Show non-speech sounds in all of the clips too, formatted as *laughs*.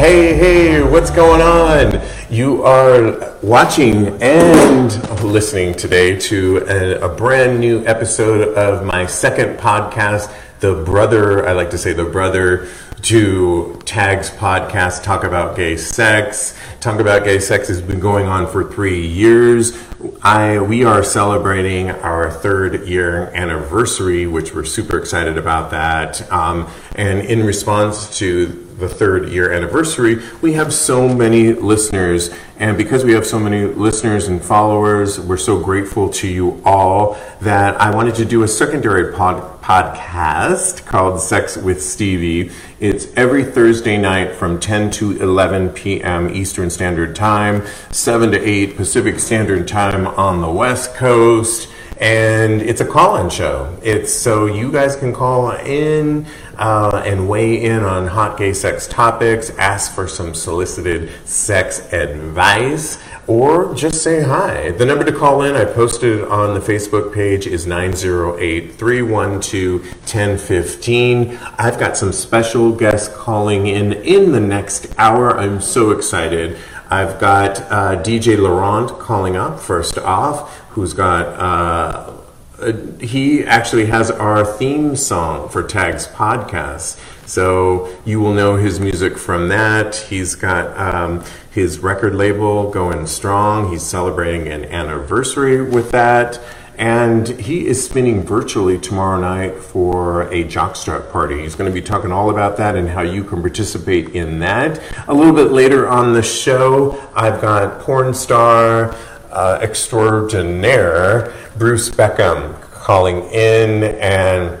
Hey, hey, what's going on? You are watching and listening today to a, a, brand new episode of my second podcast, the brother, I like to say the brother to Tags podcast, Talk About Gay Sex. Talk About Gay Sex has been going on for three years. I, we are celebrating our third year anniversary, which we're super excited about that. Um, and in response to the third year anniversary, we have so many listeners. And because we have so many listeners and followers, we're so grateful to you all that I wanted to do a secondary pod- podcast called Sex with Stevie. It's every Thursday night from 10 to 11 p.m. Eastern Standard Time, 7 to 8 Pacific Standard Time on the West Coast and it's a call-in show. It's so you guys can call in uh, and weigh in on hot gay sex topics, ask for some solicited sex advice, or just say hi. The number to call in, I posted on the Facebook page, is 908 312 1015. I've got some special guests calling in in the next hour. I'm so excited. I've got uh, DJ Lorant calling up first off who's got uh, uh, he actually has our theme song for Tags podcast. So you will know his music from that. He's got um, his record label going strong. He's celebrating an anniversary with that. And he is spinning virtually tomorrow night for a jockstrap party. He's going to be talking all about that and how you can participate in that. A little bit later on the show, I've got porn star uh, extraordinaire, Bruce Beckham, calling in, and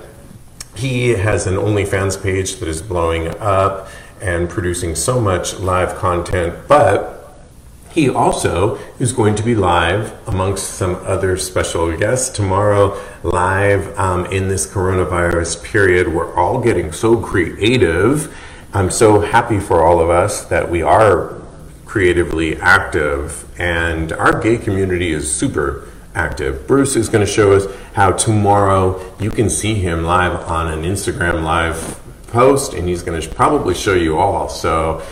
he has an OnlyFans page that is blowing up and producing so much live content, but he also is going to be live amongst some other special guests tomorrow, live um, in this coronavirus period. We're all getting so creative. I'm so happy for all of us that we are creatively active, and our gay community is super active. Bruce is going to show us how tomorrow you can see him live on an Instagram live post, and he's going to probably show you all. So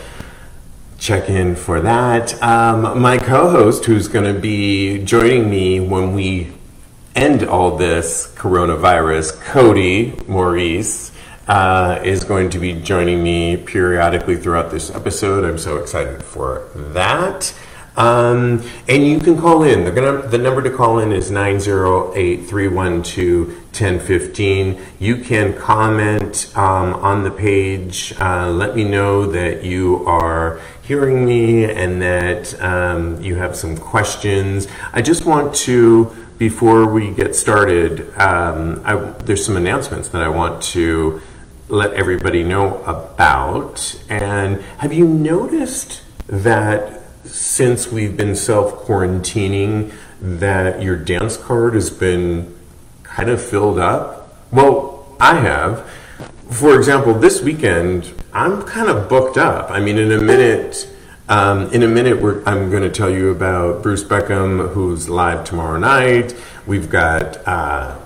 check in for that. Um, my co host, who's going to be joining me when we end all this coronavirus, Cody Maurice uh, is going to be joining me periodically throughout this episode. I'm so excited for that. Um, and you can call in. The, number to call in is 908 312 1015. You can comment um, on the page. Uh, let me know that you are hearing me and that um, you have some questions. I just want to, before we get started, um, I, there's some announcements that I want to let everybody know about. And have you noticed that since we've been self quarantining, that your dance card has been kind of filled up? Well, I have. For example, this weekend, I'm kind of booked up. I mean, in a minute, Um, in a minute, I'm going to tell you about Bruce Beckham, who's live tomorrow night. We've got uh,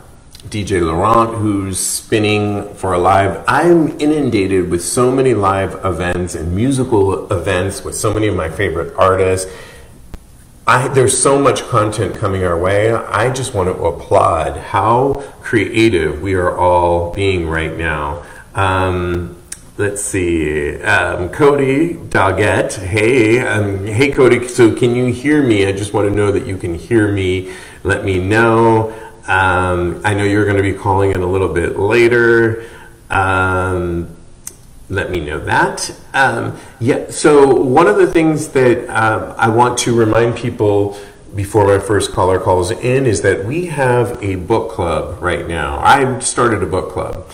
DJ Lorant, who's spinning for a live. I'm inundated with so many live events and musical events with so many of my favorite artists. I, there's so much content coming our way. I just want to applaud how creative we are all being right now. Um, let's see, um, Cody Doggett. Hey, um, hey, Cody. So, can you hear me? I just want to know that you can hear me. Let me know. Um, I know you're going to be calling in a little bit later. Um, let me know that. Um, yeah, so one of the things that uh, I want to remind people before my first caller calls in is that we have a book club right now. I started a book club,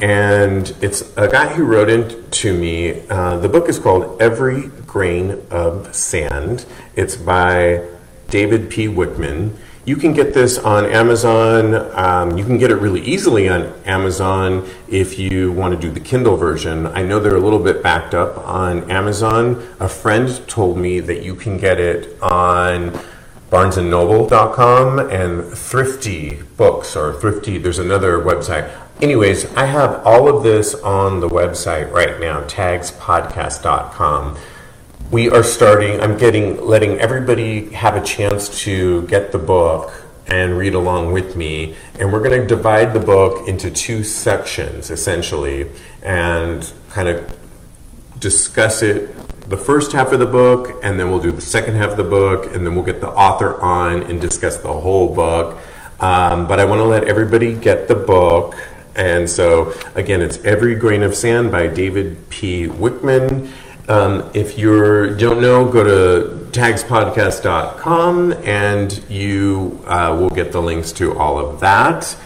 and it's a guy who wrote in to me. Uh, the book is called Every Grain of Sand. It's by David P. Wickman. You can get this on Amazon. Um, you can get it really easily on Amazon if you want to do the Kindle version. I know they're a little bit backed up on Amazon. A friend told me that you can get it on barnesandnoble.com and Thrifty Books or Thrifty, there's another website. Anyways, I have all of this on the website right now, tagspodcast.com we are starting i'm getting letting everybody have a chance to get the book and read along with me. And we're going to divide the book into two sections essentially and kind of discuss it the first half of the book and then we'll do the second half of the book and then we'll get the author on and discuss the whole book. Um, but i want to let everybody get the book. And so again it's every grain of sand by david p. Wickman um, if you don't know, go to tagspodcast.com and you uh, will get the links to all of that.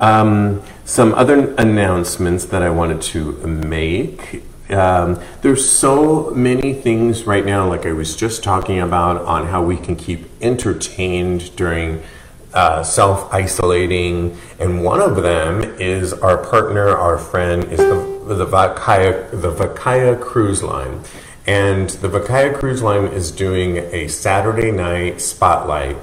Um, some other announcements that I wanted to make. Um, there's so many things right now, like I was just talking about, on how we can keep entertained during uh, self isolating, and one of them is our partner, our friend, is the the Vacaya the Vacaya Cruise Line, and the Vacaya Cruise Line is doing a Saturday night spotlight.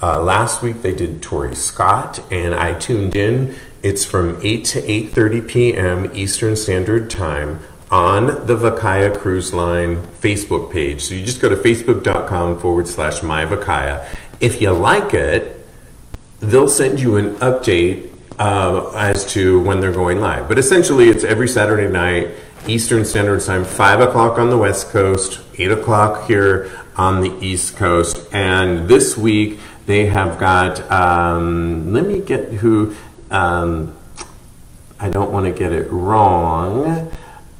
Uh, last week they did Tori Scott, and I tuned in. It's from 8 to 8:30 p.m. Eastern Standard Time on the Vacaya Cruise Line Facebook page. So you just go to facebook.com forward slash myvacaya. If you like it, they'll send you an update uh, as to when they're going live. But essentially, it's every Saturday night, Eastern Standard Time, 5 o'clock on the West Coast, 8 o'clock here on the East Coast. And this week, they have got, um, let me get who, um, I don't want to get it wrong.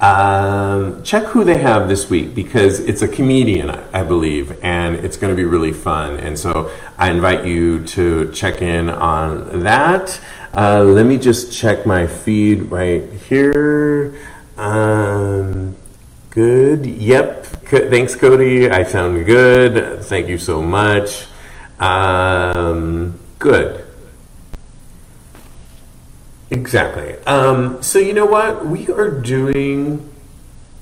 Um, check who they have this week because it's a comedian, I believe, and it's going to be really fun. And so I invite you to check in on that. Uh, let me just check my feed right here. Um, good. Yep. Thanks, Cody. I sound good. Thank you so much. Um, good. Exactly. Um, so, you know what? We are doing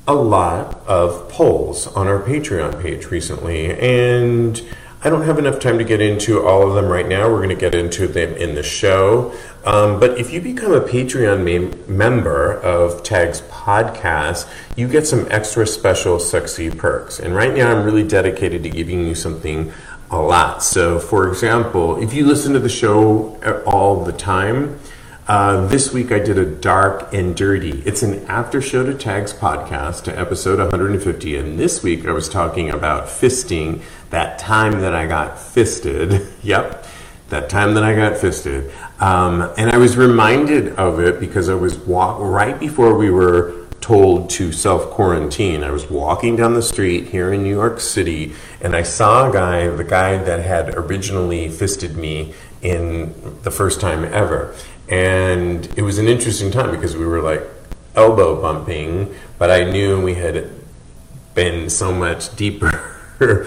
a lot of polls on our Patreon page recently, and I don't have enough time to get into all of them right now. We're going to get into them in the show. Um, but if you become a Patreon member of Tag's podcast, you get some extra special sexy perks. And right now, I'm really dedicated to giving you something a lot. So, for example, if you listen to the show all the time, uh, this week I did a dark and dirty. It's an after show to tags podcast to episode 150. And this week I was talking about fisting, that time that I got fisted. *laughs* yep, that time that I got fisted. Um, and I was reminded of it because I was walk right before we were told to self quarantine. I was walking down the street here in New York City and I saw a guy, the guy that had originally fisted me in the first time ever. And it was an interesting time because we were like elbow bumping, but I knew we had been so much deeper *laughs*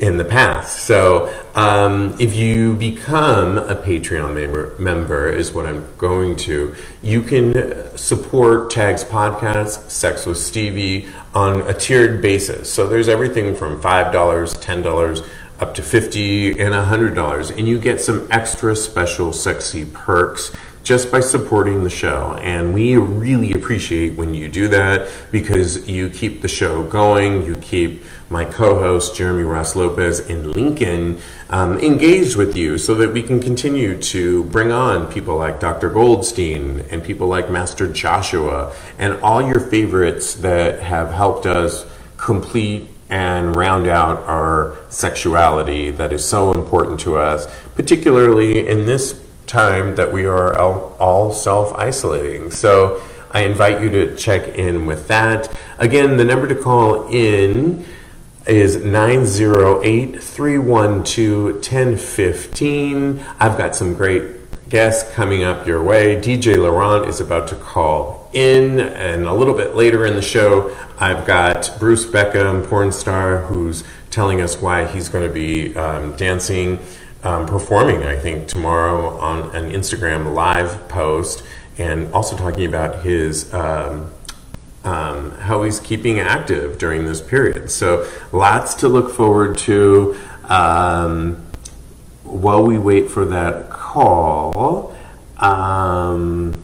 in the past. So um, if you become a Patreon member, member, is what I'm going to, you can support Tags Podcast, Sex with Stevie on a tiered basis. So there's everything from $5, $10, up to 50 and a $100. And you get some extra special sexy perks just by supporting the show. And we really appreciate when you do that because you keep the show going, you keep my co-host Jeremy Ross Lopez in Lincoln um, engaged with you so that we can continue to bring on people like Dr. Goldstein and people like Master Joshua and all your favorites that have helped us complete and round out our sexuality that is so important to us, particularly in this time that we are all, self isolating. So I invite you to check in with that. Again, the number to call in is 908-312-1015. I've got some great guests coming up your way. DJ Lorant is about to call in, and a little bit later in the show, I've got Bruce Beckham, porn star, who's telling us why he's going to be um, dancing, um, performing, I think, tomorrow on an Instagram live post, and also talking about his. Um, um, how he's keeping active during this period. So, lots to look forward to um, while we wait for that call. Um,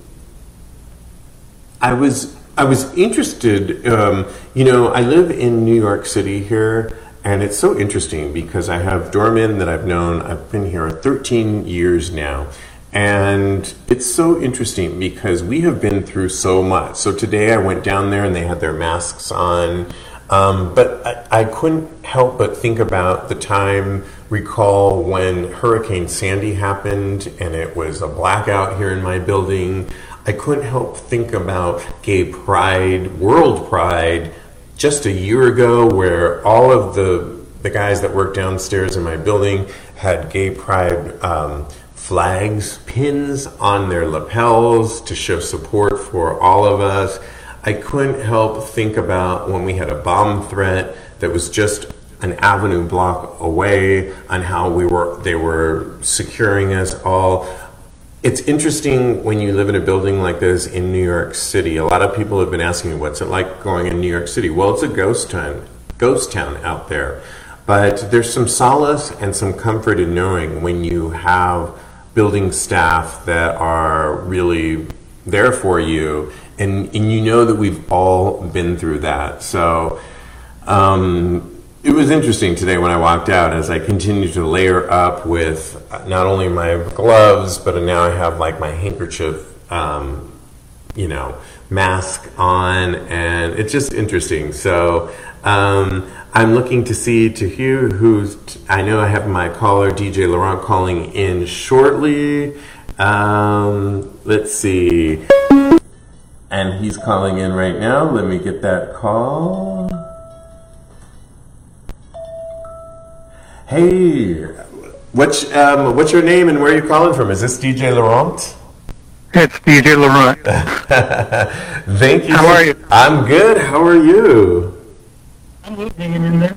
I was I was interested. Um, you know, I live in New York City here, and it's so interesting because I have doormen that I've known. I've been here 13 years now, and it's so interesting because we have been through so much. So today I went down there and they had their masks on. Um, but I, I, couldn't help but think about the time, recall when Hurricane Sandy happened and it was a blackout here in my building. I couldn't help think about gay pride, world pride, just a year ago, where all of the, the guys that work downstairs in my building had gay pride um, flags, pins on their lapels to show support for all of us. I couldn't help think about when we had a bomb threat that was just an avenue block away on how we were they were securing us all. It's interesting when you live in a building like this in New York City. A lot of people have been asking me what's it like going in New York City. Well, it's a ghost town, ghost town out there. But there's some solace and some comfort in knowing when you have building staff that are really there for you, and, and you know that we've all been through that. So um, it was interesting today when I walked out as I continued to layer up with not only my gloves, but now I have like my handkerchief, um, you know, mask on, and it's just interesting. So um, I'm looking to see to hear who's. I know I have my caller DJ Lorant calling in shortly. Um, let's see, and he's calling in right now. Let me get that call. Hey, what's um, what's your name and where are you calling from? Is this DJ Lorant? It's DJ Lorant. *laughs* Thank you. How are you? I'm good. How are you? I'm hanging in there.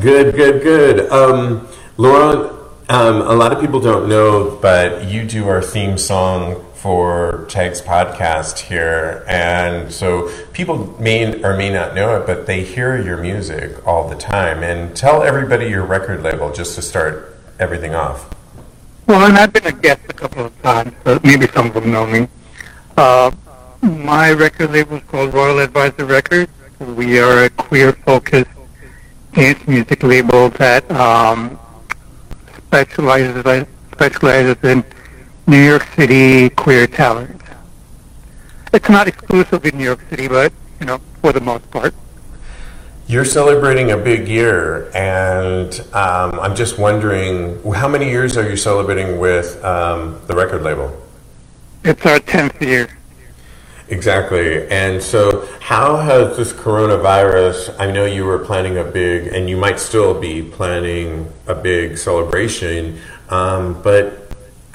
Good, good, good. Um, Laura, um, a lot of people don't know, but you do our theme song for Tags podcast here, and so people may or may not know it, but they hear your music all the time. And tell everybody your record label just to start everything off. Well, and I've been a guest a couple of times, so maybe some of them know me. Uh, my record label is called Royal Advisor Records. We are a queer-focused dance music label that um, specializes specializes in New York City queer talent. It's not exclusive in New York City, but you know, for the most part. You're celebrating a big year, and um, I'm just wondering, how many years are you celebrating with um, the record label? It's our tenth year. Exactly. And so, how has this coronavirus? I know you were planning a big, and you might still be planning a big celebration, um, but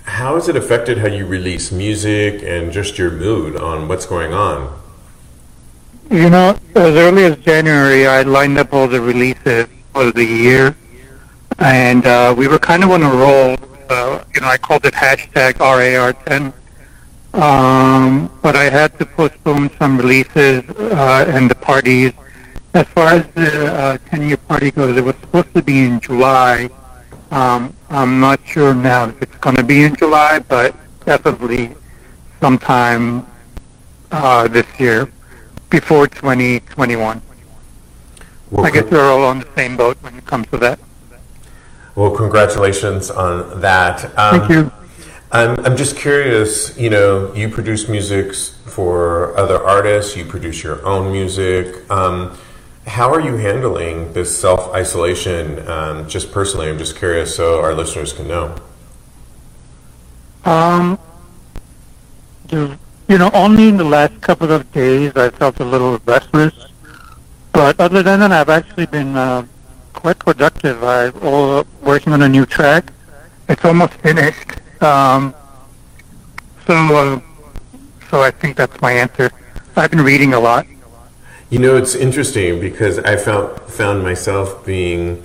how has it affected how you release music and just your mood on what's going on? You know, as early as January, I lined up all the releases for the year, and uh, we were kind of on a roll. Uh, you know, I called it hashtag RAR10. Um, but I had to postpone some releases uh, and the parties. As far as the uh, 10-year party goes, it was supposed to be in July. Um, I'm not sure now if it's going to be in July, but definitely sometime uh, this year, before 2021. Well, I guess we're all on the same boat when it comes to that. Well, congratulations on that. Um, Thank you. I'm, I'm just curious, you know, you produce music for other artists, you produce your own music. Um, how are you handling this self isolation? Um, just personally, I'm just curious so our listeners can know. Um, you know, only in the last couple of days I felt a little restless. But other than that, I've actually been uh, quite productive. I'm working on a new track. It's almost finished. Um, so, uh, so I think that's my answer. I've been reading a lot. You know, it's interesting because I found found myself being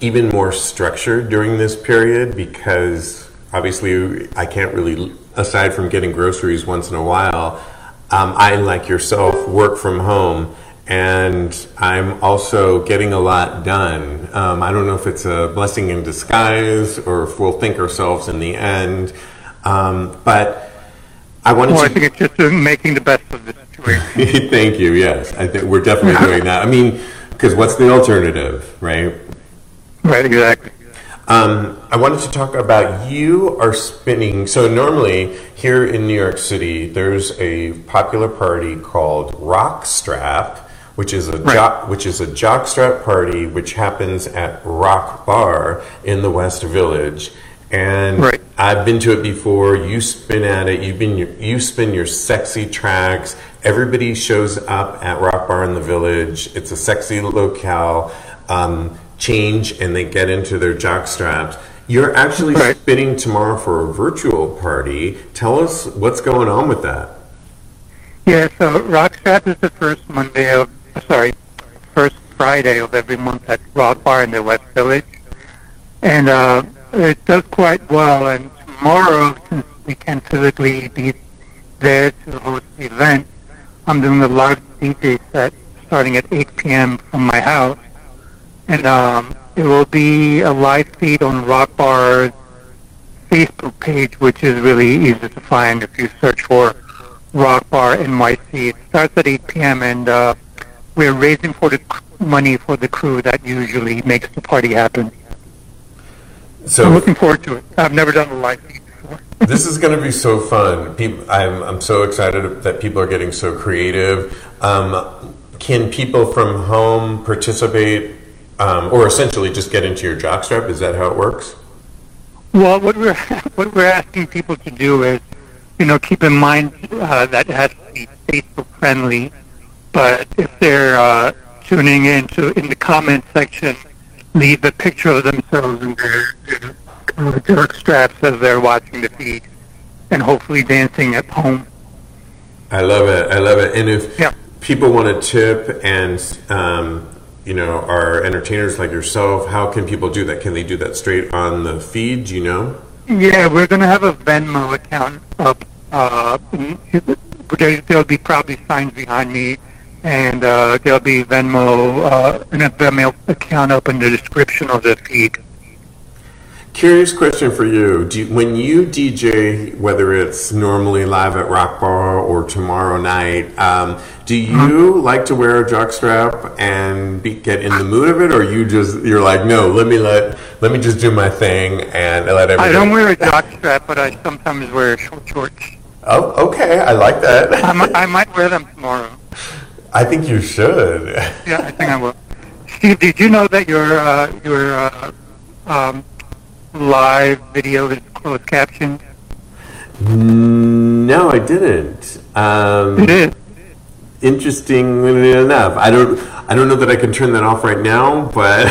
even more structured during this period because obviously I can't really, aside from getting groceries once in a while, um, I, like yourself, work from home and I'm also getting a lot done. Um, I don't know if it's a blessing in disguise or if we'll think ourselves in the end, um, but I wanted well, to. I think it's just making the best of the situation. *laughs* Thank you. Yes, I think we're definitely doing that. I mean, because what's the alternative, right? Right. Exactly. Um, I wanted to talk about you are spinning. So normally here in New York City, there's a popular party called Rockstrap which is a right. jock, which is a jockstrap party, which happens at Rock Bar in the West Village. And right. I've been to it before. You spin at it. You've been you spin your sexy tracks. Everybody shows up at Rock Bar in the Village. It's a sexy locale. Um, change and they get into their jock straps. You're actually right. spinning tomorrow for a virtual party. Tell us what's going on with that. Yeah, so Rockstrap is the first Monday of sorry, first Friday of every month at Rock Bar in the West Village. And uh, it does quite well. And tomorrow, since *laughs* we can't physically be there to host the event, I'm doing a live DJ set starting at 8 p.m. from my house. And um, it will be a live feed on Rock Bar's Facebook page, which is really easy to find if you search for Rock Bar NYC. It starts at 8 p.m. and uh, we're raising for the money for the crew that usually makes the party happen. So I'm looking forward to it. I've never done a live feed before. *laughs* this is going to be so fun. People, I'm I'm so excited that people are getting so creative. Um, can people from home participate, um, or essentially just get into your jockstrap? Is that how it works? Well, what we're *laughs* what we're asking people to do is, you know, keep in mind uh, that it has to be Facebook friendly but if they're uh, tuning in to in the comment section, leave a picture of themselves in their, their jerk straps as they're watching the feed, and hopefully dancing at home. I love it. I love it. And if yeah. people want to tip and um, you know are entertainers like yourself, how can people do that? Can they do that straight on the feed? Do you know? Yeah, we're going to have a Venmo account up. Uh, there'll be probably signs behind me and uh, there'll be Venmo uh, and a Venmo account up in the description of the feed. Curious question for you. you. When you DJ, whether it's normally live at Rock Bar or tomorrow night, um, do you mm-hmm. like to wear a jockstrap and be, get in the mood of it, or you just you're like, no, let me let let me just do my thing and let everybody. I don't wear a *laughs* jockstrap, but I sometimes wear short shorts. Oh, okay, I like that. I, might, I *laughs* might wear them tomorrow. I think you should. yeah, I think I will. Steve, did you know that your uh, your uh, um, live video is closed captioned? No, I didn't. Um, it is. Interestingly enough, I don't. I don't know that I can turn that off right now, but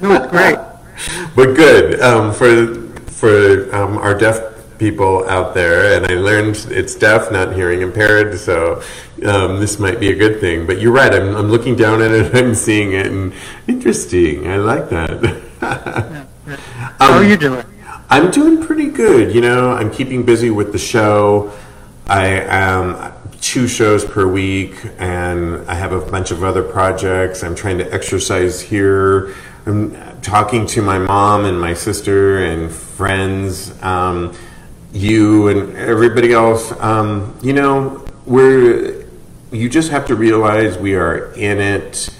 no, it's great. *laughs* but good um, for for um, our deaf people out there, and I learned it's deaf, not hearing impaired, so um, this might be a good thing. But you're right. I'm, I'm looking down at it. *laughs* I'm seeing it, and interesting. I like that. *laughs* How are you doing? I'm doing pretty good. You know, I'm keeping busy with the show. I am two shows per week, and I have a bunch of other projects. I'm trying to exercise here. I'm talking to my mom and my sister and friends, um, you and everybody else. Um, you know, we're. You just have to realize we are in it.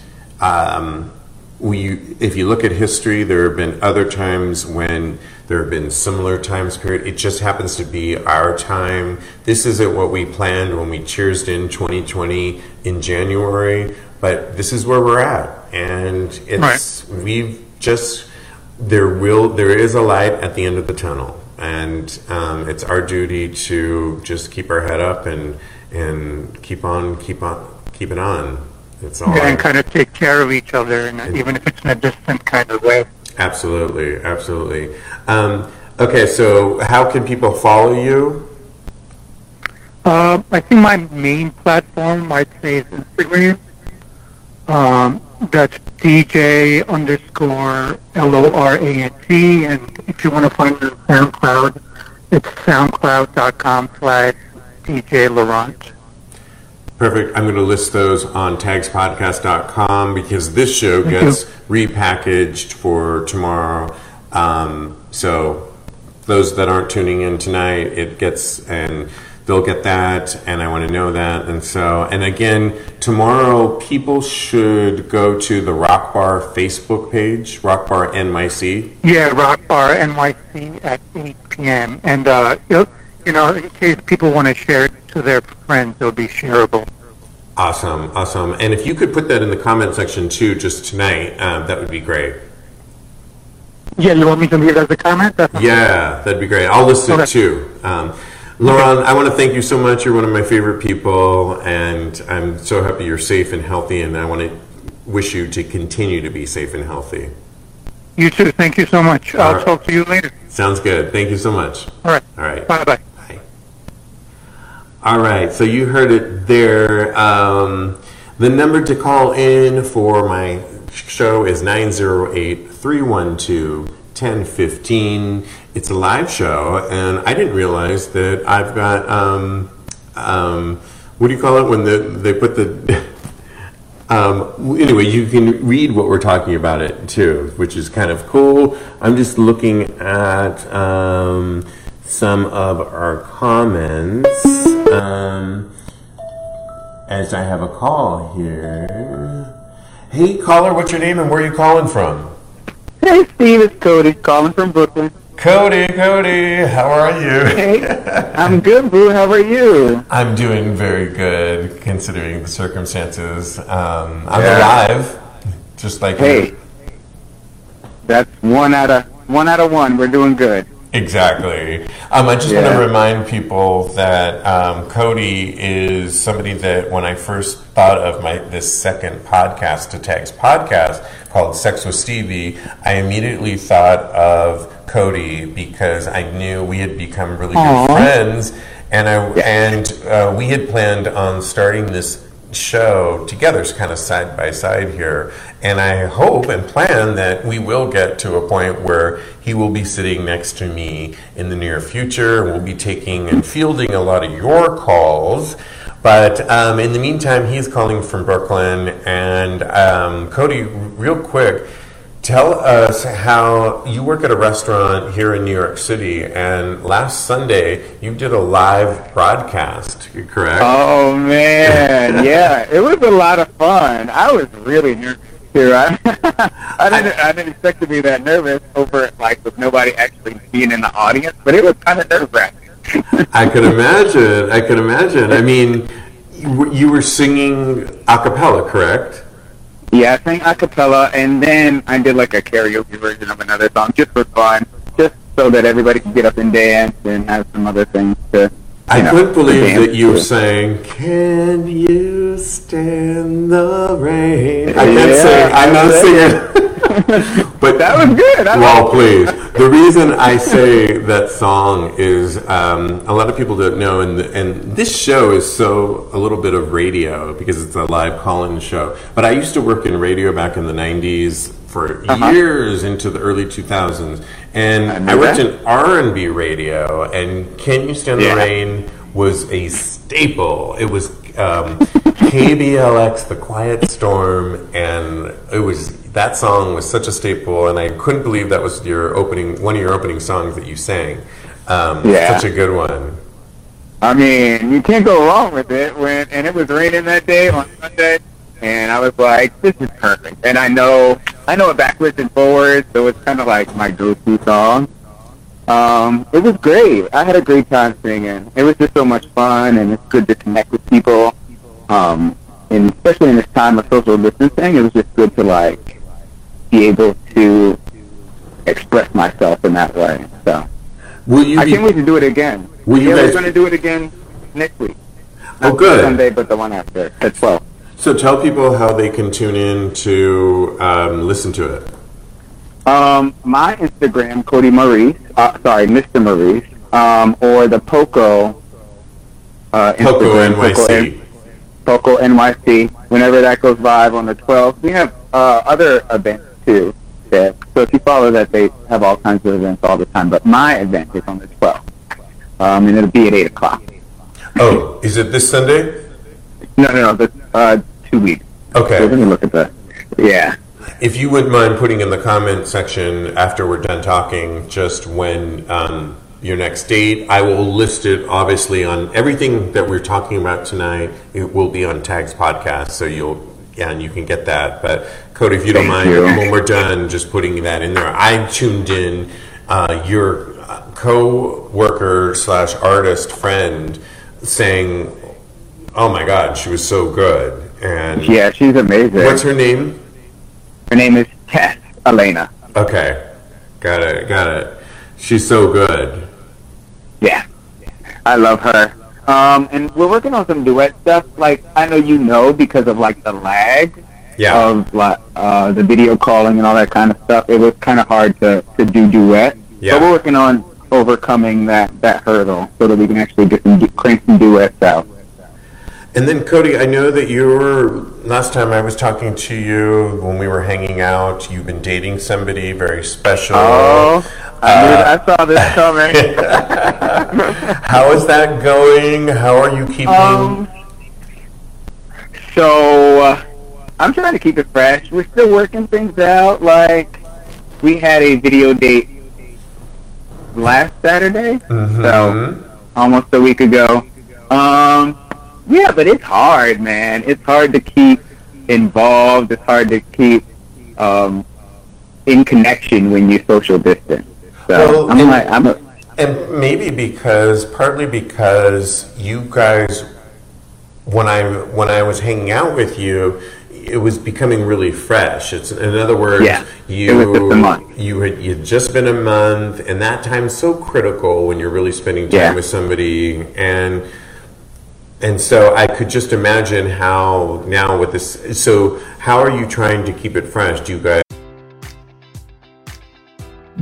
Um, we, if you look at history, there have been other times when there have been similar times period. It just happens to be our time. This isn't what we planned when we cheersed in 2020 in January, but this is where we're at, and it's right. we've just there will there is a light at the end of the tunnel, and um, it's our duty to just keep our head up and and keep on keep on keep it on. It's all yeah, and kind of take care of each other, and, and even if it's in a distant kind of way. Absolutely, absolutely. Um, okay, so how can people follow you? Uh, I think my main platform, I'd say, is Instagram. Um, that's DJ underscore L O R A N T, and if you want to find me on SoundCloud, it's soundcloud.com slash DJ Lorant. Perfect. I'm going to list those on tagspodcast.com because this show gets repackaged for tomorrow. Um, so those that aren't tuning in tonight, it gets and they'll get that, and I want to know that. And so, and again, tomorrow people should go to the Rock Bar Facebook page, Rock Bar NYC. Yeah, Rock Bar NYC at 8 p.m. And uh, you know, in case people want to share it to their friends, it'll be shareable. Awesome, awesome. And if you could put that in the comment section too, just tonight, um, that would be great. Yeah, you want me to leave as a comment? yeah, that'd be great. I'll list okay. too. Um, Lorant, I want to thank you so much. You're one of my favorite people, and I'm so happy you're safe and healthy, and I want to wish you to continue to be safe and healthy. You too. Thank you so much. All I'll right. talk to you later. Sounds good. Thank you so much. All right. All right. Bye-bye. All right, so you heard it there. Um, the number to call in for my show is 908 312 1015. It's a live show, and I didn't realize that I've got, um, um, what do you call it when the, they put the. *laughs* Um, anyway, you can read what we're talking about it too, which is kind of cool. I'm just looking at um, some of our comments. Um, as I have a call here. Hey, caller, what's your name and where are you calling from? Hey, Steve, it's Cody calling from Brooklyn. Cody, Cody, how are you? hey, *laughs* I'm good, boo. How are you? I'm doing very good considering the circumstances. Um, I'm yeah. alive, just like hey. You. That's one out of one out of one. We're doing good. Exactly. Um, I just yeah. want to remind people that um, Cody is somebody that when I first thought of my this second podcast to Tags podcast called Sex with Stevie, I immediately thought of Cody because I knew we had become really Aww. good friends, and I yeah. and uh, we had planned on starting this show together, kind of side by side here. And I hope and plan that we will get to a point where he will be sitting next to me in the near future. We'll be taking and fielding a lot of your calls. But um, in the meantime, he's calling from Brooklyn. And um, Cody, real quick, Tell us how you work at a restaurant here in New York City, and last Sunday you did a live broadcast, correct? Oh man, *laughs* yeah, it was a lot of fun. I was really nervous too. I, *laughs* I didn't, I didn't expect to be that nervous over like with nobody actually being in the audience, but it was kind of nerve wracking. *laughs* I could imagine. I could imagine. I mean, you were singing a cappella, correct? Yeah, I sang a cappella, and then I did like a karaoke version of another song just for fun, just so that everybody could get up and dance and have some other things to. I couldn't believe that you were saying, "Can you stand the rain?" I can't yeah, sing. I'm not singing. *laughs* but that was good. I well, please. The reason I say that song is um, a lot of people don't know, and and this show is so a little bit of radio because it's a live call-in show. But I used to work in radio back in the '90s, for Uh-huh. years into the early 2000s, and I I, worked that. in R&B radio, and "Can You Stand Yeah. the Rain" was a staple. It was um, KBLX, "The Quiet Storm," and it was that song was such a staple, and I couldn't believe that was your opening, one of your opening songs that you sang. Um, Yeah. such a good one. I mean, you can't go wrong with it. When and it was raining that day on Sunday, and I was like, "This is perfect." And I know, I know it backwards and forwards, so it's kind of like my go-to song. Um, it was great. I had a great time singing. It was just so much fun, and it's good to connect with people. Um, and especially in this time of social distancing, it was just good to like be able to express myself in that way. So Will you I be? can't wait to do it again. Will you yeah, guys- we're going to do it again next week. Oh, Not good. Sunday, but the one after at twelve. So tell people how they can tune in to um, listen to it. Um, my Instagram, Cody Maurice. Uh, sorry, Mr. Maurice. Um, or the Poco. Uh, Poco Instagram, NYC. Poco NYC. Whenever that goes live on the 12th, we have uh, other events too. So if you follow that, they have all kinds of events all the time. But my event is on the 12th, um, and it'll be at eight o'clock. Oh, is it this Sunday? No, no, no. The, uh, two weeks. So let me look at the. Yeah. If you wouldn't mind putting in the comment section after we're done talking, just when um, your next date, I will list it obviously on everything that we're talking about tonight. It will be on Tags Podcast, so you'll yeah, and you can get that. But Cody, if you don't Thank mind, you. when we're done, just putting that in there. I tuned in uh, your uh, co-worker slash artist friend saying, "Oh my God, she was so good." And Yeah, she's amazing. what's her name? Her name is Tess Elena. Okay, got it, got it. She's so good. Yeah, I love her. Um, and we're working on some duet stuff. Like I know you know because of like the lag Yeah. of like uh, the video calling and all that kind of stuff. It was kind of hard to to do duet. Yeah. But we're working on overcoming that that hurdle so that we can actually get some crank some duets out. And then Cody, I know that you were last time I was talking to you when we were hanging out. You've been dating somebody very special. Oh, I Uh, I saw this coming. *laughs* How is that going? How are you keeping? Um, so uh, I'm trying to keep it fresh. We're still working things out. Like we had a video date last Saturday, Mhm. so almost a week ago. Um, yeah, but it's hard, man. It's hard to keep involved. It's hard to keep um, in connection when you social distance. So Well, I'm and- like, I'm a And maybe because, partly because you guys, when I when I was hanging out with you, it was becoming really fresh. It's in other words, Yeah, you it was just a month. you had you'd just been a month, and that time's so critical when you're really spending time Yeah. with somebody and. And so I could just imagine how now with this. So how are you trying to keep it fresh? Do you guys?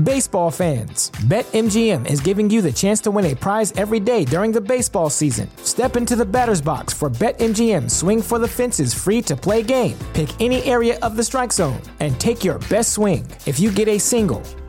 Baseball fans, BetMGM is giving you the chance to win a prize every day during the baseball season. Step into the batter's box for BetMGM Swing for the Fences free to play game. Pick any area of the strike zone and take your best swing. If you get a single,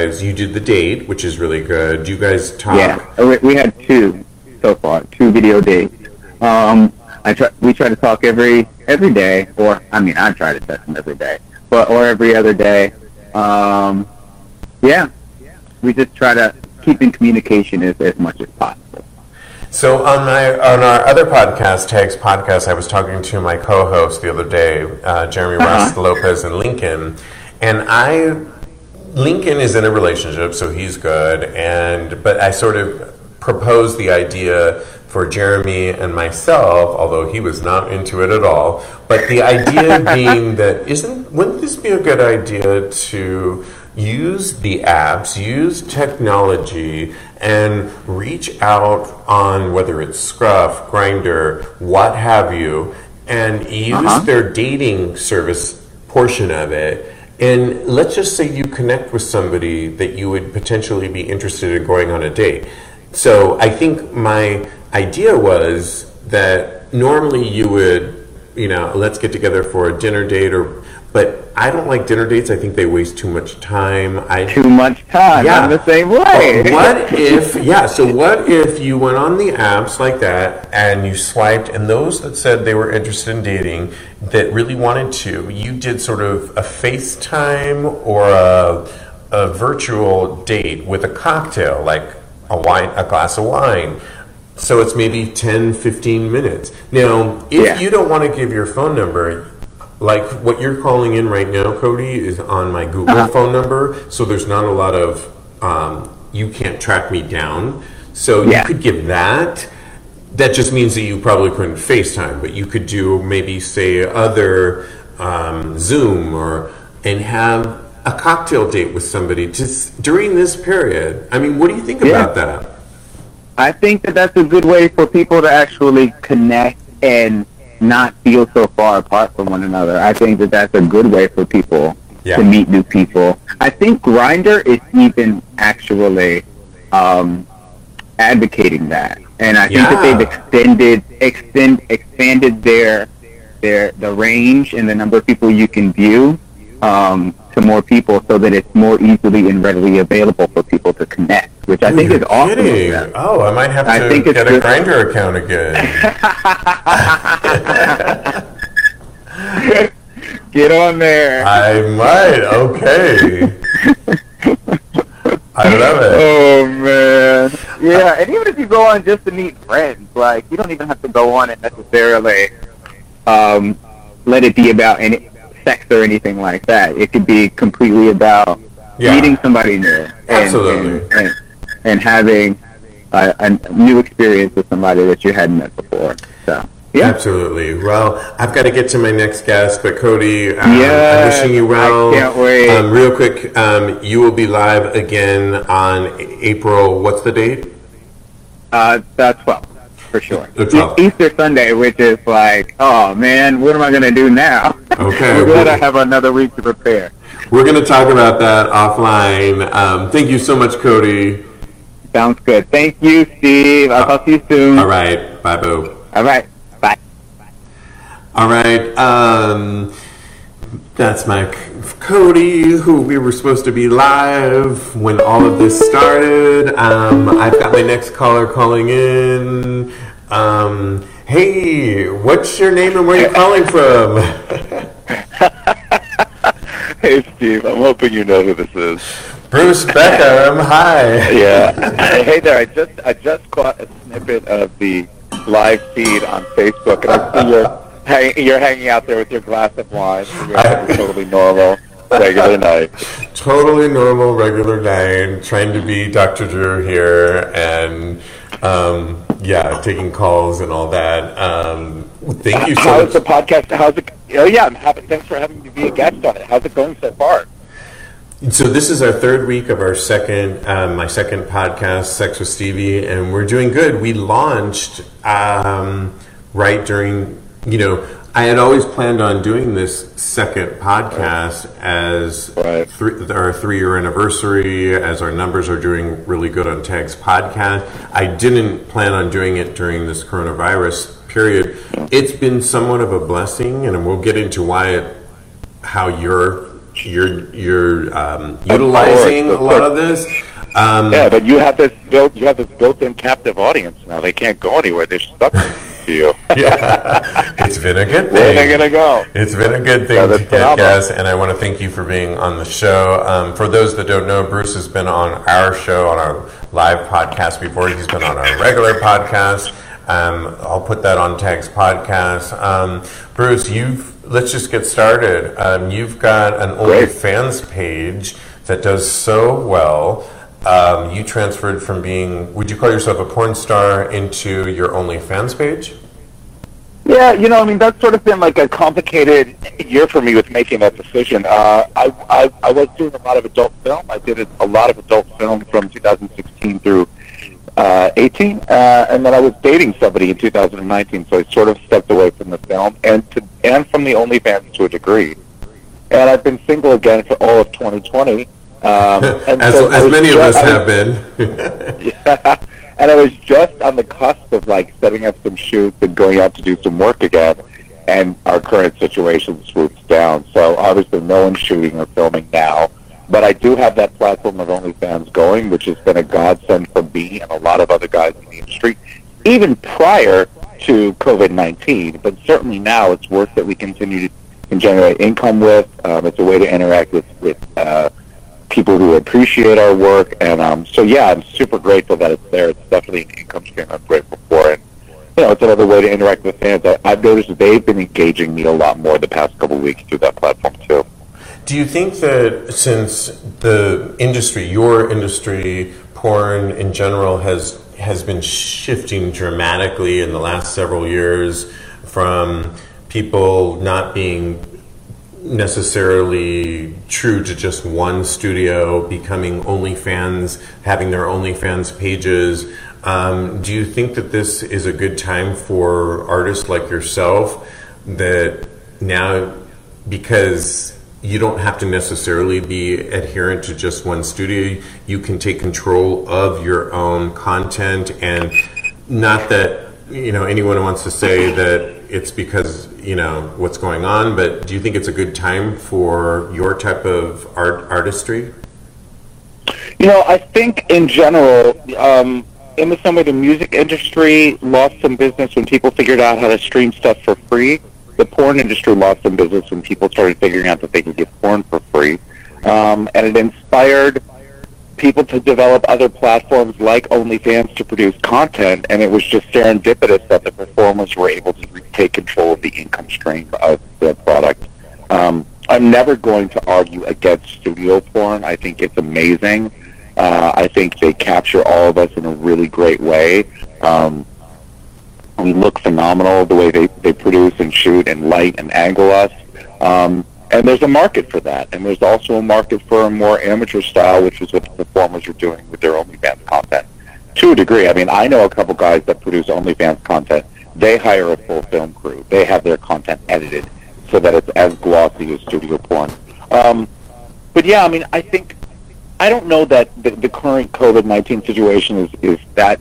You did the date, which is really good. You guys talk. Yeah, we, had two so far, two video dates. Um, I try, we try to talk every every day, or I mean, I try to text them every day, but or every other day. Um, yeah, we just try to keep in communication as, as much as possible. So on my on our other podcast, Tags Podcast, I was talking to my co-host the other day, uh, Jeremy Uh-huh. Russ Lopez and Lincoln, and I Lincoln is in a relationship, so he's good, and but I sort of proposed the idea for Jeremy and myself, although he was not into it at all. But the idea *laughs* being that isn't wouldn't this be a good idea to use the apps, use technology, and reach out on whether it's Scruff, Grindr, what have you, and use Uh-huh. their dating service portion of it. And let's just say you connect with somebody that you would potentially be interested in going on a date. So I think my idea was that normally you would, you know, let's get together for a dinner date or but I don't like dinner dates. I think they waste too much time. I Too much time. Yeah. I'm the same way. but what if, yeah, so what if you went on the apps like that and you swiped, and those that said they were interested in dating that really wanted to, you did sort of a FaceTime or a, a virtual date with a cocktail, like a wine, a glass of wine. So it's maybe 10, 15 minutes. Now, if Yeah. you don't want to give your phone number, like what you're calling in right now, Cody, is on my Google Uh-huh. phone number. So there's not a lot of, um, you can't track me down. So you could give that. That just means that you probably couldn't FaceTime, but you could do maybe say other um, Zoom or and have a cocktail date with somebody just during this period. I mean, what do you think Yeah. about that? I think that that's a good way for people to actually connect and not feel so far apart from one another. I think that that's a good way for people Yeah. to meet new people. I think Grindr is even actually um, advocating that, and I think that they've Yeah. extended extend expanded their their the range and the number of people you can view um, to more people, so that it's more easily and readily available for people to connect. Which I think is awesome. kidding. Oh, I might have I to think get a Grindr account again. *laughs* *laughs* Get on there. I might. Okay. *laughs* I love it. Oh man. Yeah, and even if you go on just to meet friends, like you don't even have to go on it necessarily um let it be about any sex or anything like that. It could be completely about Yeah. meeting somebody new and and, and, and having a, a new experience with somebody that you hadn't met before. So yeah. Absolutely. Well, I've got to get to my next guest, but Cody, um, I'm wishing you well. I can't wait. Um, real quick, um, you will be live again on April. What's the date? Uh, that's 12, for sure. Easter Sunday, which is like, oh man, what am I going to do now? Okay. *laughs* We're glad I have another week to prepare. We're going to talk about that offline. Um, thank you so much, Cody. Sounds good. Thank you, Steve. I'll talk to you soon. All right. Bye, boo. All right. Bye. All right. Um, that's my Cody, who we were supposed to be live when all of this started. Um, I've got my next caller calling in. Um, hey, what's your name and where are you calling from? *laughs* Hey, Steve. I'm hoping you know who this is. Bruce Beckham. Hi. Yeah. *laughs* hey there. I just I just caught a snippet of the live feed on Facebook, and I see you're hang, you're hanging out there with your glass of wine. *laughs* You're totally normal, regular night. Totally normal, regular night. Trying to be Dr. Drew here, and um, yeah, taking calls and all that. Um, thank you so How's the much. podcast? How's it? Oh yeah, I'm happy. Thanks for having me be a guest on it. How's it going so far? So this is our third week of our second, um, my second podcast, Sex with Stevie, and we're doing good. We launched um, right during, you know, I had always planned on doing this second podcast as Right. three, our three-year anniversary, as our numbers are doing really good on Tags podcast. I didn't plan on doing it during this coronavirus period. It's been somewhat of a blessing, and we'll get into why it how your you're you're um, utilizing course, a lot of this. Um, Yeah, but you have this built you have this built-in captive audience now. They can't go anywhere. They're stuck to you. *laughs* yeah, it's been a good Where are thing. they gonna go? It's been a good thing Yeah, to get phenomenal. guests, and I want to thank you for being on the show. Um, for those that don't know, Bruce has been on our show, on our live podcast before. He's been on our regular podcast. Um, I'll put that on Tag's podcast. Um, Bruce, you've let's just get started. Um, you've got an Great. OnlyFans page that does so well. Um, you transferred from being, would you call yourself a porn star, into your OnlyFans page? Yeah, you know, I mean, that's sort of been like a complicated year for me with making that decision. Uh, I, I I was doing a lot of adult film. I did a lot of adult film from 2016 through uh, 18, uh, and then I was dating somebody in 2019. So I sort of stepped away from the film and to, and from the OnlyFans to a degree. And I've been single again for all of 2020. Um, *laughs* as so as many of us was- have been. *laughs* *laughs* yeah. And I was just on the cusp of like setting up some shoots and going out to do some work again, and our current situation swoops down. So obviously, no one's shooting or filming now. But I do have that platform of OnlyFans going, which has been a godsend for me and a lot of other guys in the industry, even prior to COVID nineteen. But certainly now, it's work that we continue to generate income with. Um, it's a way to interact with with uh, people who appreciate our work. And um, so, yeah, I'm super grateful that it's there. It's definitely an income stream I'm grateful for. And, you know, it's another way to interact with fans. I, I've noticed they've been engaging me a lot more the past couple of weeks through that platform, too. Do you think that since the industry, your industry, porn in general, has has been shifting dramatically in the last several years from people not being necessarily true to just one studio, becoming OnlyFans, having their OnlyFans pages. Um, do you think that this is a good time for artists like yourself that now, because you don't have to necessarily be adherent to just one studio, you can take control of your own content and not that you know anyone wants to say that it's because you know what's going on but do you think it's a good time for your type of art artistry You know, I think in general, um, in the same way the music industry lost some business when people figured out how to stream stuff for free. The porn industry lost some business when people started figuring out that they could get porn for free. Um, and it inspired people to develop other platforms like OnlyFans to produce content. And it was just serendipitous that the performers were able to take control of the income stream of the product. Um, I'm never going to argue against studio porn. I think it's amazing. Uh, I think they capture all of us in a really great way. Um, we look phenomenal the way they, they produce and shoot and light and angle us. Um, and there's a market for that. And there's also a market for a more amateur style, which is what the performers are doing with their OnlyFans content. To a degree. I mean, I know a couple guys that produce OnlyFans content. They hire a full film crew. They have their content edited so that it's as glossy as studio porn. Um, but yeah, I mean, I think I don't know that the, the current COVID nineteen situation is is that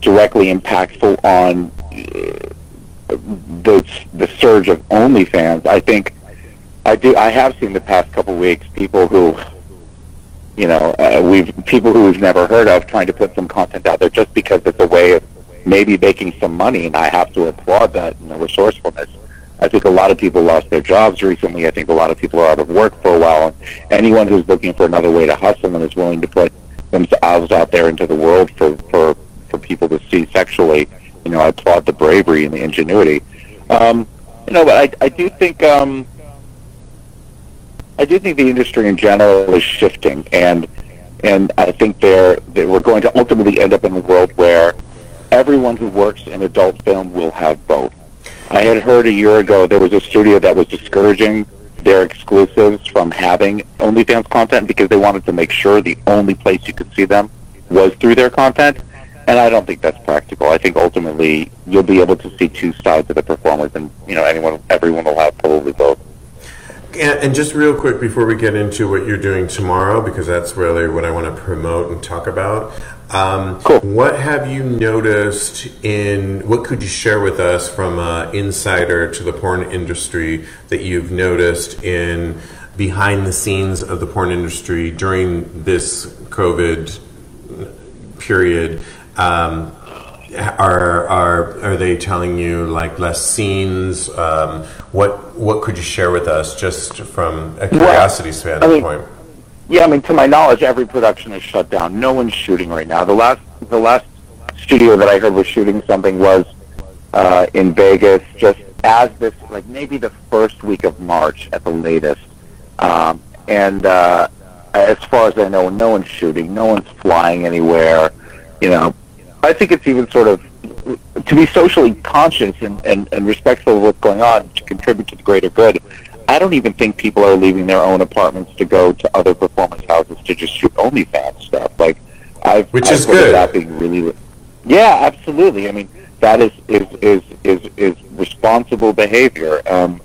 directly impactful on uh, the the surge of OnlyFans. I think I do. I have seen the past couple weeks people who, you know, uh, we've people who we've never heard of trying to put some content out there just because it's a way of maybe making some money, and I have to applaud that you know, resourcefulness. I think a lot of people lost their jobs recently. I think a lot of people are out of work for a while. And anyone who's looking for another way to hustle and is willing to put themselves out there into the world for, for, for people to see sexually, you know, I applaud the bravery and the ingenuity. Um, you know, but I, I do think um, I do think the industry in general is shifting, and and I think they're, that we're going to ultimately end up in a world where everyone who works in adult film will have both. I had heard a year ago there was a studio that was discouraging their exclusives from having OnlyFans content because they wanted to make sure the only place you could see them was through their content. And I don't think that's practical. I think ultimately you'll be able to see two sides of the performers, and you know anyone, everyone will have probably both. And, and just real quick before we get into what you're doing tomorrow, because that's really what I want to promote and talk about. Um, Cool. What have you noticed in? What could you share with us from an insider to the porn industry that you've noticed in behind the scenes of the porn industry during this COVID period. Um, are are are they telling you like less scenes? Um, what what could you share with us just from a curiosity standpoint? I mean, yeah, I mean to my knowledge, every production is shut down. No one's shooting right now. The last the last studio that I heard was shooting something was uh, in Vegas, just as this like maybe the first week of March at the latest. Um, and uh, as far as I know, no one's shooting, no one's flying anywhere. You know, I think it's even sort of to be socially conscious and, and, and respectful of what's going on to contribute to the greater good. I don't even think people are leaving their own apartments to go to other performance houses to just shoot OnlyFans stuff. Like, I've which I've is good. That being really, yeah, absolutely. I mean, that is is is is, is responsible behavior. Um,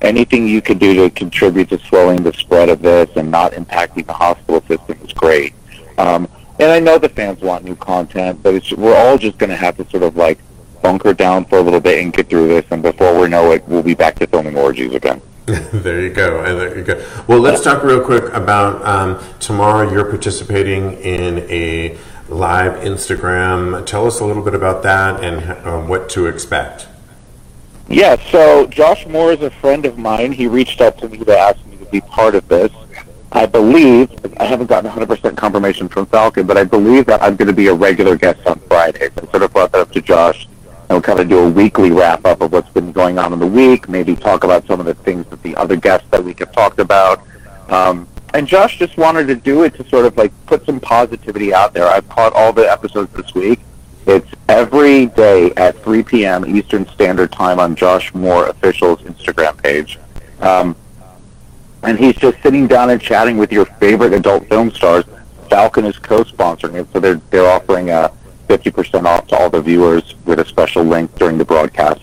anything you can do to contribute to slowing the spread of this and not impacting the hospital system is great. Um, and I know the fans want new content, but it's, we're all just going to have to sort of like bunker down for a little bit and get through this, and before we know it, we'll be back to filming orgies again. *laughs* there you go. And there you go. Well, let's talk real quick about um, tomorrow. You're participating in a live Instagram. Tell us a little bit about that and um, what to expect. Yeah, so Josh Moore is a friend of mine. He reached out to me to ask me to be part of this. I believe, I haven't gotten 100% confirmation from Falcon, but I believe that I'm going to be a regular guest on Fridays. I sort of brought that up to Josh, and we'll kind of do a weekly wrap-up of what's been going on in the week, maybe talk about some of the things that the other guests that we have talked about. Um, and Josh just wanted to do it to sort of like put some positivity out there. I've caught all the episodes this week. It's every day at 3 p.m. Eastern Standard Time on Josh Moore Official's Instagram page. Um, and he's just sitting down and chatting with your favorite adult film stars. Falcon is co-sponsoring it, so they're they're offering a 50% off to all the viewers with a special link during the broadcast.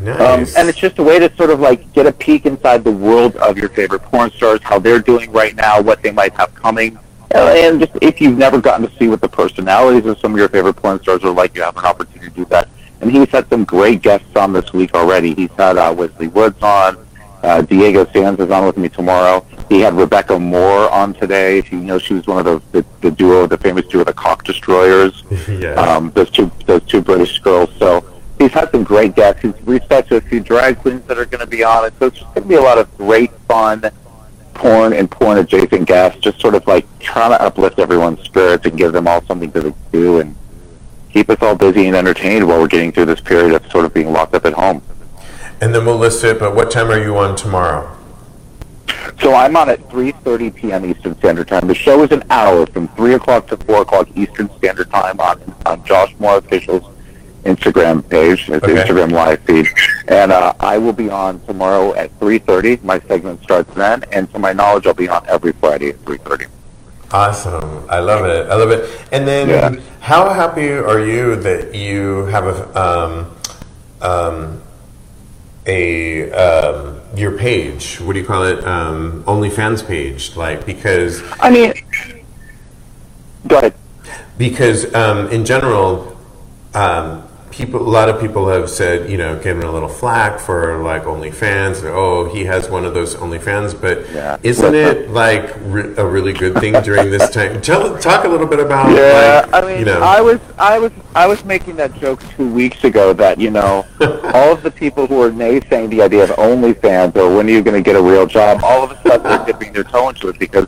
Nice. Um, and it's just a way to sort of like get a peek inside the world of your favorite porn stars, how they're doing right now, what they might have coming, and just if you've never gotten to see what the personalities of some of your favorite porn stars are like, you have an opportunity to do that. And he's had some great guests on this week already. He's had uh, Wesley Woods on. Uh, Diego Sands is on with me tomorrow. He had Rebecca Moore on today. If you know, she was one of the, the, the duo, the famous duo, the Cock Destroyers. *laughs* yeah. Um, those two, those two British girls. So he's had some great guests. He's reached out to a few drag queens that are going to be on it. So it's just going to be a lot of great fun porn and porn adjacent guests, just sort of like trying to uplift everyone's spirits and give them all something to do and keep us all busy and entertained while we're getting through this period of sort of being locked up at home. And then we'll list it, but what time are you on tomorrow? So I'm on at 3.30 p.m. Eastern Standard Time. The show is an hour from 3 o'clock to 4 o'clock Eastern Standard Time on, on Josh Moore Official's Instagram page. It's okay. Instagram live feed. And uh, I will be on tomorrow at 3.30. My segment starts then. And to my knowledge, I'll be on every Friday at 3.30. Awesome. I love it. I love it. And then yeah. how happy are you that you have a, um, um, a um, your page? What do you call it? Um, OnlyFans page? Like, because... I mean... Go ahead. Because um, in general... Um, people, a lot of people have said, you know, given a little flack for like OnlyFans. Oh, he has one of those OnlyFans, but yeah. isn't it like re- a really good thing during this time? Tell, talk a little bit about. Yeah, like, I mean, you know. I was, I was, I was making that joke two weeks ago that you know, *laughs* all of the people who are naysaying the idea of OnlyFans or when are you going to get a real job, all of a sudden they're dipping their toe into it because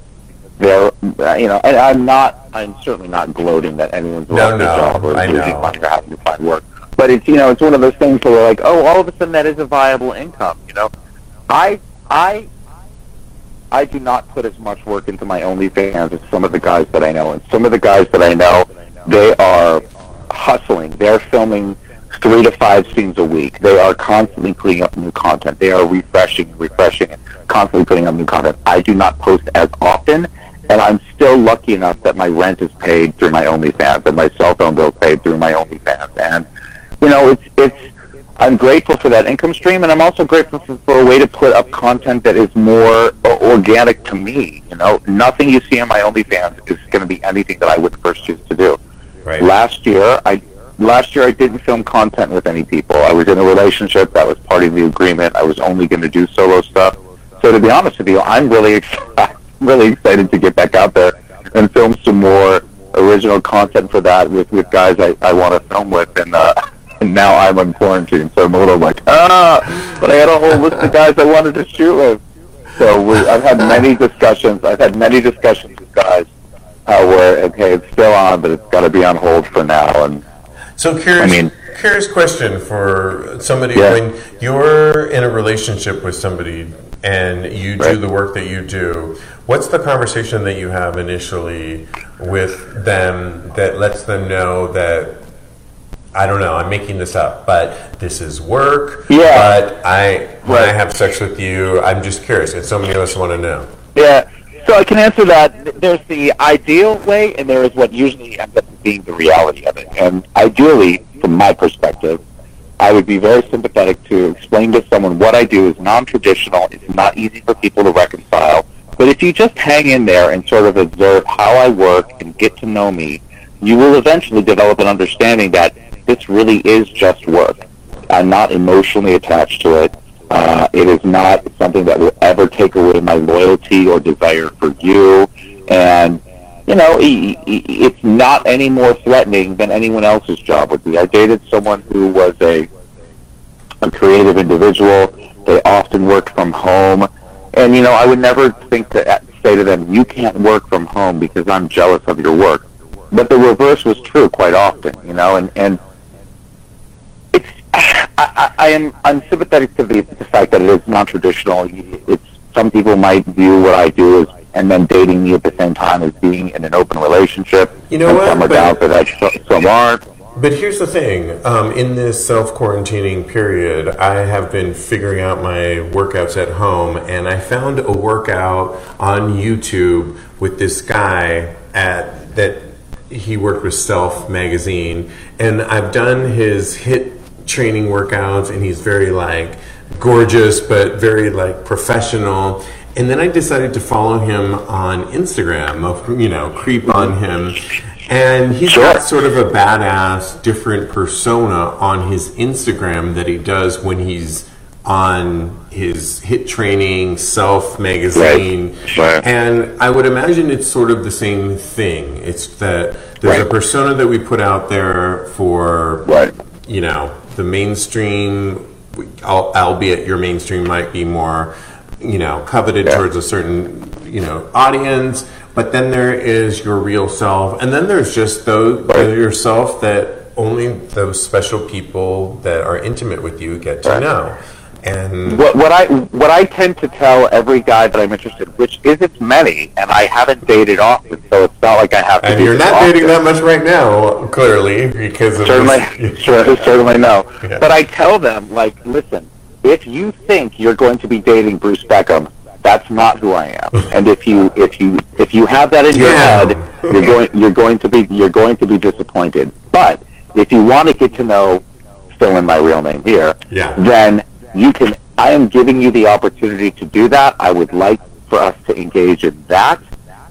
they're, uh, you know, and I'm not, I'm certainly not gloating that anyone's no, lost no, a job or losing money or having to find work. But it's you know it's one of those things where we're like, oh, all of a sudden that is a viable income. You know, I I I do not put as much work into my OnlyFans as some of the guys that I know, and some of the guys that I know, they are hustling. They're filming three to five scenes a week. They are constantly putting up new content. They are refreshing, refreshing, and constantly putting up new content. I do not post as often, and I'm still lucky enough that my rent is paid through my OnlyFans and my cell phone bill paid through my OnlyFans. And you know, it's it's. I'm grateful for that income stream, and I'm also grateful for, for a way to put up content that is more organic to me. You know, nothing you see on my OnlyFans is going to be anything that I would first choose to do. Right. Last year, I last year I didn't film content with any people. I was in a relationship that was part of the agreement. I was only going to do solo stuff. so to be honest with you, I'm really *laughs* excited, really excited to get back out there and film some more original content for that with, with guys I, I want to film with. And, uh, and now I'm in quarantine, so I'm a little like, ah, but I had a whole list of guys I wanted to shoot with. So we, I've had many discussions. I've had many discussions with guys uh, where, okay, it's still on, but it's got to be on hold for now. And so curious, I mean, curious question for somebody yeah. when you're in a relationship with somebody and you do right. the work that you do, what's the conversation that you have initially with them that lets them know that I don't know, I'm making this up, but this is work. Yeah. But I when right. I have sex with you, I'm just curious, and so many of us want to know. Yeah. So I can answer that. There's the ideal way, and there is what usually ends up being the reality of it. And ideally, from my perspective, I would be very sympathetic to explain to someone what I do is non-traditional. It's not easy for people to reconcile. But if you just hang in there and sort of observe how I work and get to know me, you will eventually develop an understanding that this really is just work. I'm not emotionally attached to it. Uh, it is not something that will ever take away my loyalty or desire for you. And you know, it's not any more threatening than anyone else's job would be. I dated someone who was a, a creative individual. They often worked from home. And, you know, I would never think to say to them, you can't work from home because I'm jealous of your work. But the reverse was true quite often, you know, and, and I, I am I'm sympathetic to the, the fact that it is non-traditional. It's, some people might view what I do as and then dating me at the same time as being in an open relationship. You know what? Some are down for that, some aren't. But here's the thing: um, in this self quarantining period, I have been figuring out my workouts at home, and I found a workout on YouTube with this guy at that he worked with Self Magazine, and I've done his HIIT training workouts, and he's very like gorgeous, but very like professional and then I decided to follow him on Instagram, you know, creep on him. And he's got sort of a badass, different persona on his Instagram that he does when he's on his HIIT training, self magazine. Right. Right. And I would imagine it's sort of the same thing. It's that there's right. a persona that we put out there for, you know, the mainstream, albeit your mainstream might be more you know, coveted yeah. towards a certain, you know, audience. But then there is your real self, and then there's just those right. yourself that only those special people that are intimate with you get to right. know. And what, what I what I tend to tell every guy that I'm interested, which isn't many, and I haven't dated often, so it's not like I have to. And you're not dating that much right now, clearly, because of certainly, this. *laughs* certainly no. Yeah. But I tell them, like, listen, if you think you're going to be dating Bruce Beckham, that's not who I am. *laughs* And if you if you if you have that in your yeah. head, you're *laughs* going you're going to be you're going to be disappointed. But if you want to get to know fill in my real name here, yeah. then you can I am giving you the opportunity to do that. I would like for us to engage in that.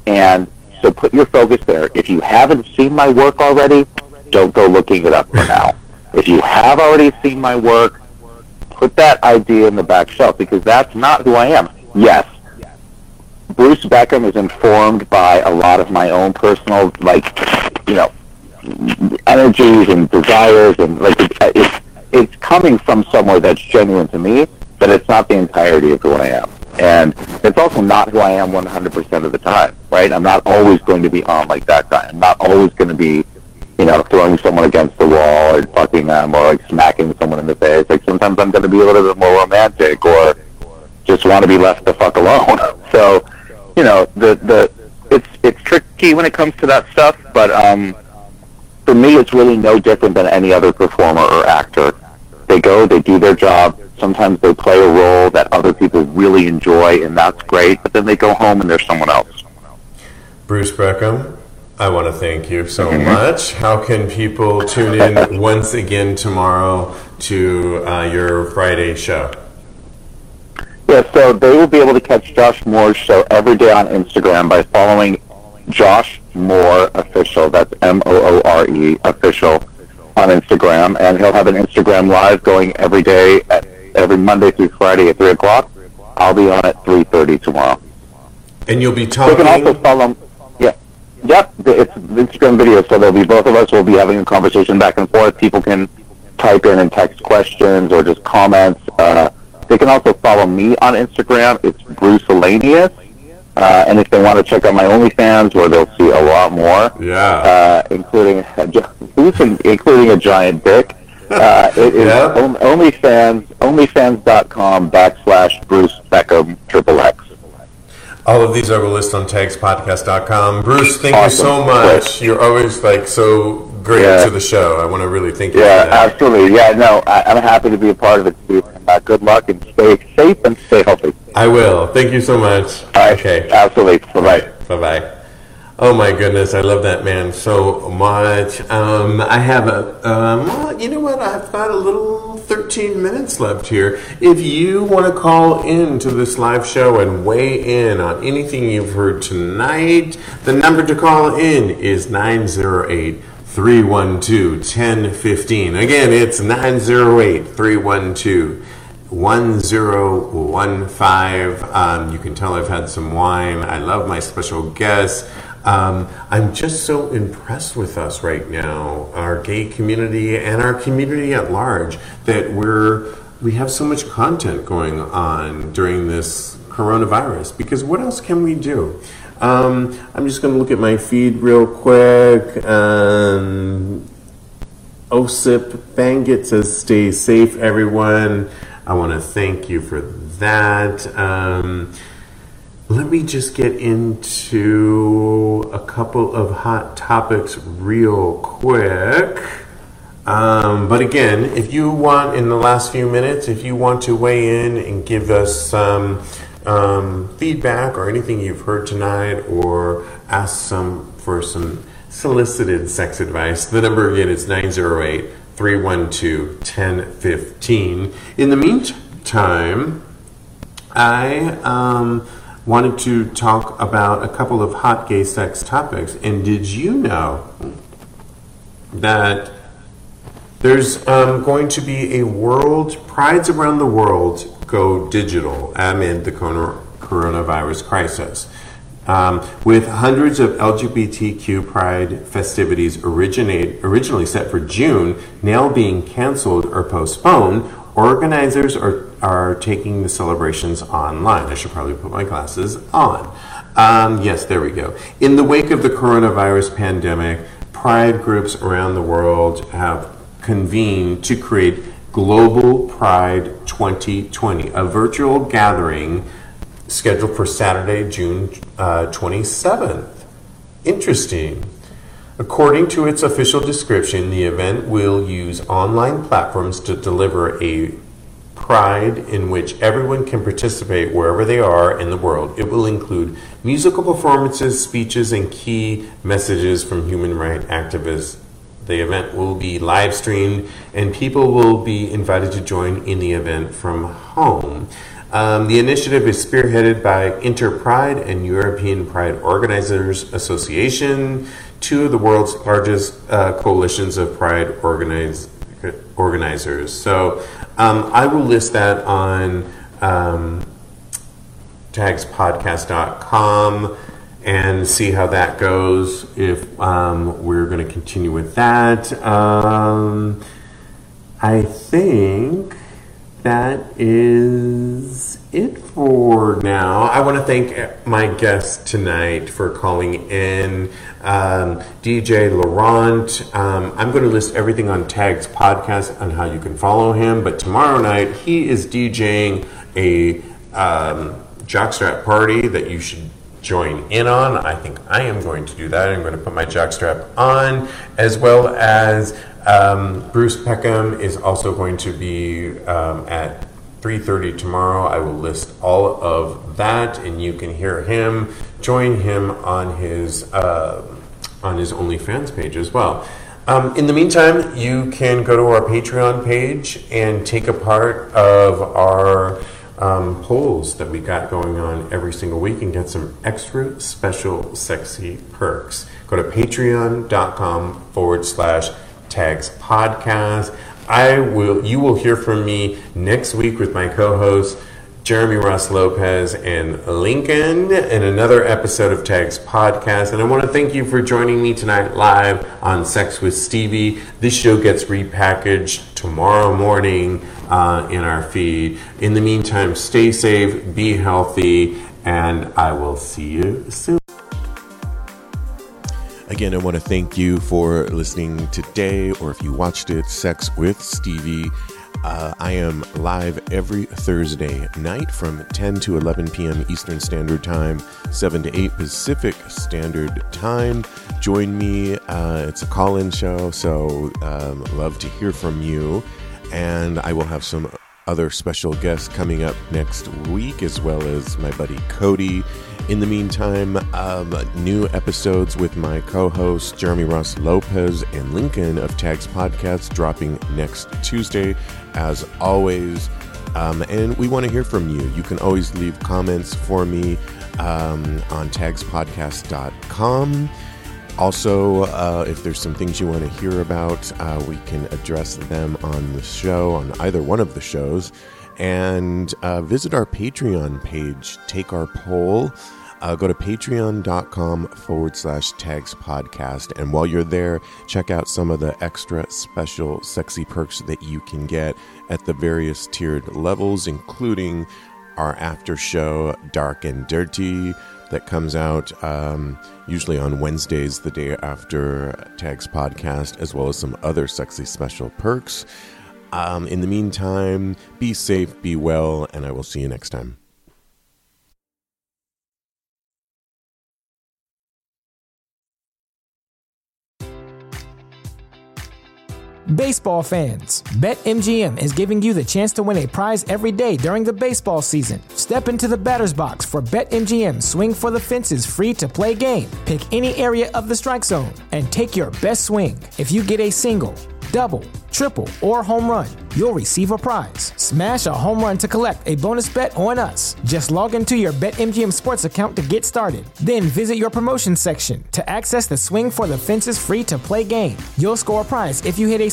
And so put your focus there. If you haven't seen my work already, don't go looking it up for now. If you have already seen my work, put that idea in the back shelf because that's not who I am. Yes, Bruce Beckham is informed by a lot of my own personal, like, you know, energies and desires, and like it's it's coming from somewhere that's genuine to me, but it's not the entirety of who I am, and it's also not who I am 100% of the time. Right? I'm not always going to be on like that guy. I'm not always going to be you know, throwing someone against the wall or fucking them or like smacking someone in the face. Like sometimes I'm going to be a little bit more romantic or just want to be left the fuck alone. *laughs* so, you know, the the it's it's tricky when it comes to that stuff, but um, for me, it's really no different than any other performer or actor. They go, they do their job. Sometimes they play a role that other people really enjoy, and that's great. But then they go home and they're someone else. Bruce Beckham, I want to thank you so mm-hmm. much. How can people tune in *laughs* once again tomorrow to uh, your Friday show? Yeah, so they will be able to catch Josh Moore's show every day on Instagram by following Josh Moore Official. That's M O O R E Official on Instagram, and he'll have an Instagram live going every day, at, every Monday through Friday at three o'clock. I'll be on at 3:30 tomorrow. And you'll be talking. talking. can also follow. Yeah, yep. It's Instagram video, so there'll be both of us We'll be having a conversation back and forth. People can type in and text questions or just comments. Uh, they can also follow me on Instagram. It's Bruce Elanius. Uh, and if they want to check out my OnlyFans, where they'll see a lot more, yeah. uh, including a, including a giant dick. Uh, it is *laughs* Yeah. on- OnlyFans, OnlyFans.com backslash Bruce Beckham triple X. All of these I will list on tagspodcast.com. Bruce, thank you so Awesome. much. You're always like so great Yeah. to the show. I want to really thank you Yeah, absolutely. Yeah, no, I, I'm happy to be a part of it too. Uh, good luck and stay safe and stay healthy. I will. Thank you so much. All right. Okay. Absolutely. Bye bye. Bye bye. Oh my goodness, I love that man so much. Um, I have a, um, well, you know what? I've got a little 13 minutes left here. If you want to call in to this live show and weigh in on anything you've heard tonight, the number to call in is 908 312 1015. Again, it's 908 312 1015. Um, you can tell I've had some wine. I love my special guests. Um, I'm just so impressed with us right now, our gay community and our community at large, that we're we have so much content going on during this coronavirus. Because what else can we do? Um, I'm just going to look at my feed real quick. Um, OSIP Bangit says, stay safe, everyone. I want to thank you for that. Um, let me just get into a couple of hot topics real quick. Um, but again, if you want, in the last few minutes, if you want to weigh in and give us some um, feedback or anything you've heard tonight, or ask some for some solicited sex advice, the number again is 908 312 1015. In the meantime, I um, wanted to talk about a couple of hot gay sex topics. And did you know that there's um, going to be a world, prides around the world go digital amid the coronavirus crisis? Um, with hundreds of LGBTQ pride festivities originate, originally set for June now being canceled or postponed, organizers are, are taking the celebrations online. I should probably put my glasses on. Um, yes, there we go. In the wake of the coronavirus pandemic, pride groups around the world have convened to create Global Pride 2020, a virtual gathering scheduled for Saturday, June uh, 27th. Interesting. According to its official description, the event will use online platforms to deliver a pride in which everyone can participate wherever they are in the world. It will include musical performances, speeches, and key messages from human rights activists. The event will be live streamed, and people will be invited to join in the event from home. Um, the initiative is spearheaded by Interpride and European Pride Organizers Association, two of the world's largest uh, coalitions of pride organize, organizers. So um, I will list that on um, tagspodcast.com and see how that goes if um, we're going to continue with that. Um, I think that is it for now. I want to thank my guest tonight for calling in, um, DJ Lorant. Um, I'm going to list everything on Tags Podcast on how you can follow him. But tomorrow night he is DJing a um, jockstrap party that you should join in on. I think I am going to do that. I'm going to put my jockstrap on, as well as um, Bruce Beckham is also going to be um, at 3.30 tomorrow. I will list all of that, and you can hear him, join him on his, uh, on his OnlyFans page as well. Um, in the meantime, you can go to our Patreon page and take a part of our um, polls that we got going on every single week and get some extra special sexy perks. Go to patreon.com forward slash tags podcast. I will you will hear from me next week with my co-host Jeremy Ross Lopez and Lincoln in another episode of Tags Podcast. And I want to thank you for joining me tonight live on Sex with Stevie. This show gets repackaged tomorrow morning uh, in our feed. In the meantime, stay safe, be healthy, and I will see you soon. Again, I want to thank you for listening today, or if you watched it, Sex with Stevie. Uh, I am live every Thursday night from 10 to 11 p.m. Eastern Standard Time, 7 to 8 Pacific Standard Time. Join me. Uh, it's a call in show, so um, love to hear from you. And I will have some other special guests coming up next week, as well as my buddy Cody in the meantime, um, new episodes with my co hosts Jeremy Ross Lopez and Lincoln of Tags Podcast dropping next Tuesday, as always. Um, and we want to hear from you. You can always leave comments for me um, on tagspodcast.com. Also, uh, if there's some things you want to hear about, uh, we can address them on the show, on either one of the shows and uh, visit our Patreon page. Take our poll. Uh, go to patreon.com forward slash tags podcast. And while you're there, check out some of the extra special sexy perks that you can get at the various tiered levels, including our after show, Dark and Dirty, that comes out um, usually on Wednesdays, the day after Tags podcast, as well as some other sexy special perks. Um, in the meantime, be safe, be well, and I will see you next time. Baseball fans, BetMGM is giving you the chance to win a prize every day during the baseball season. Step into the batter's box for BetMGM Swing for the Fences free to play game. Pick any area of the strike zone and take your best swing. If you get a single, double, triple, or home run, you'll receive a prize. Smash a home run to collect a bonus bet on us. Just log into your BetMGM Sports account to get started. Then visit your promotion section to access the Swing for the Fences free to play game. You'll score a prize if you hit a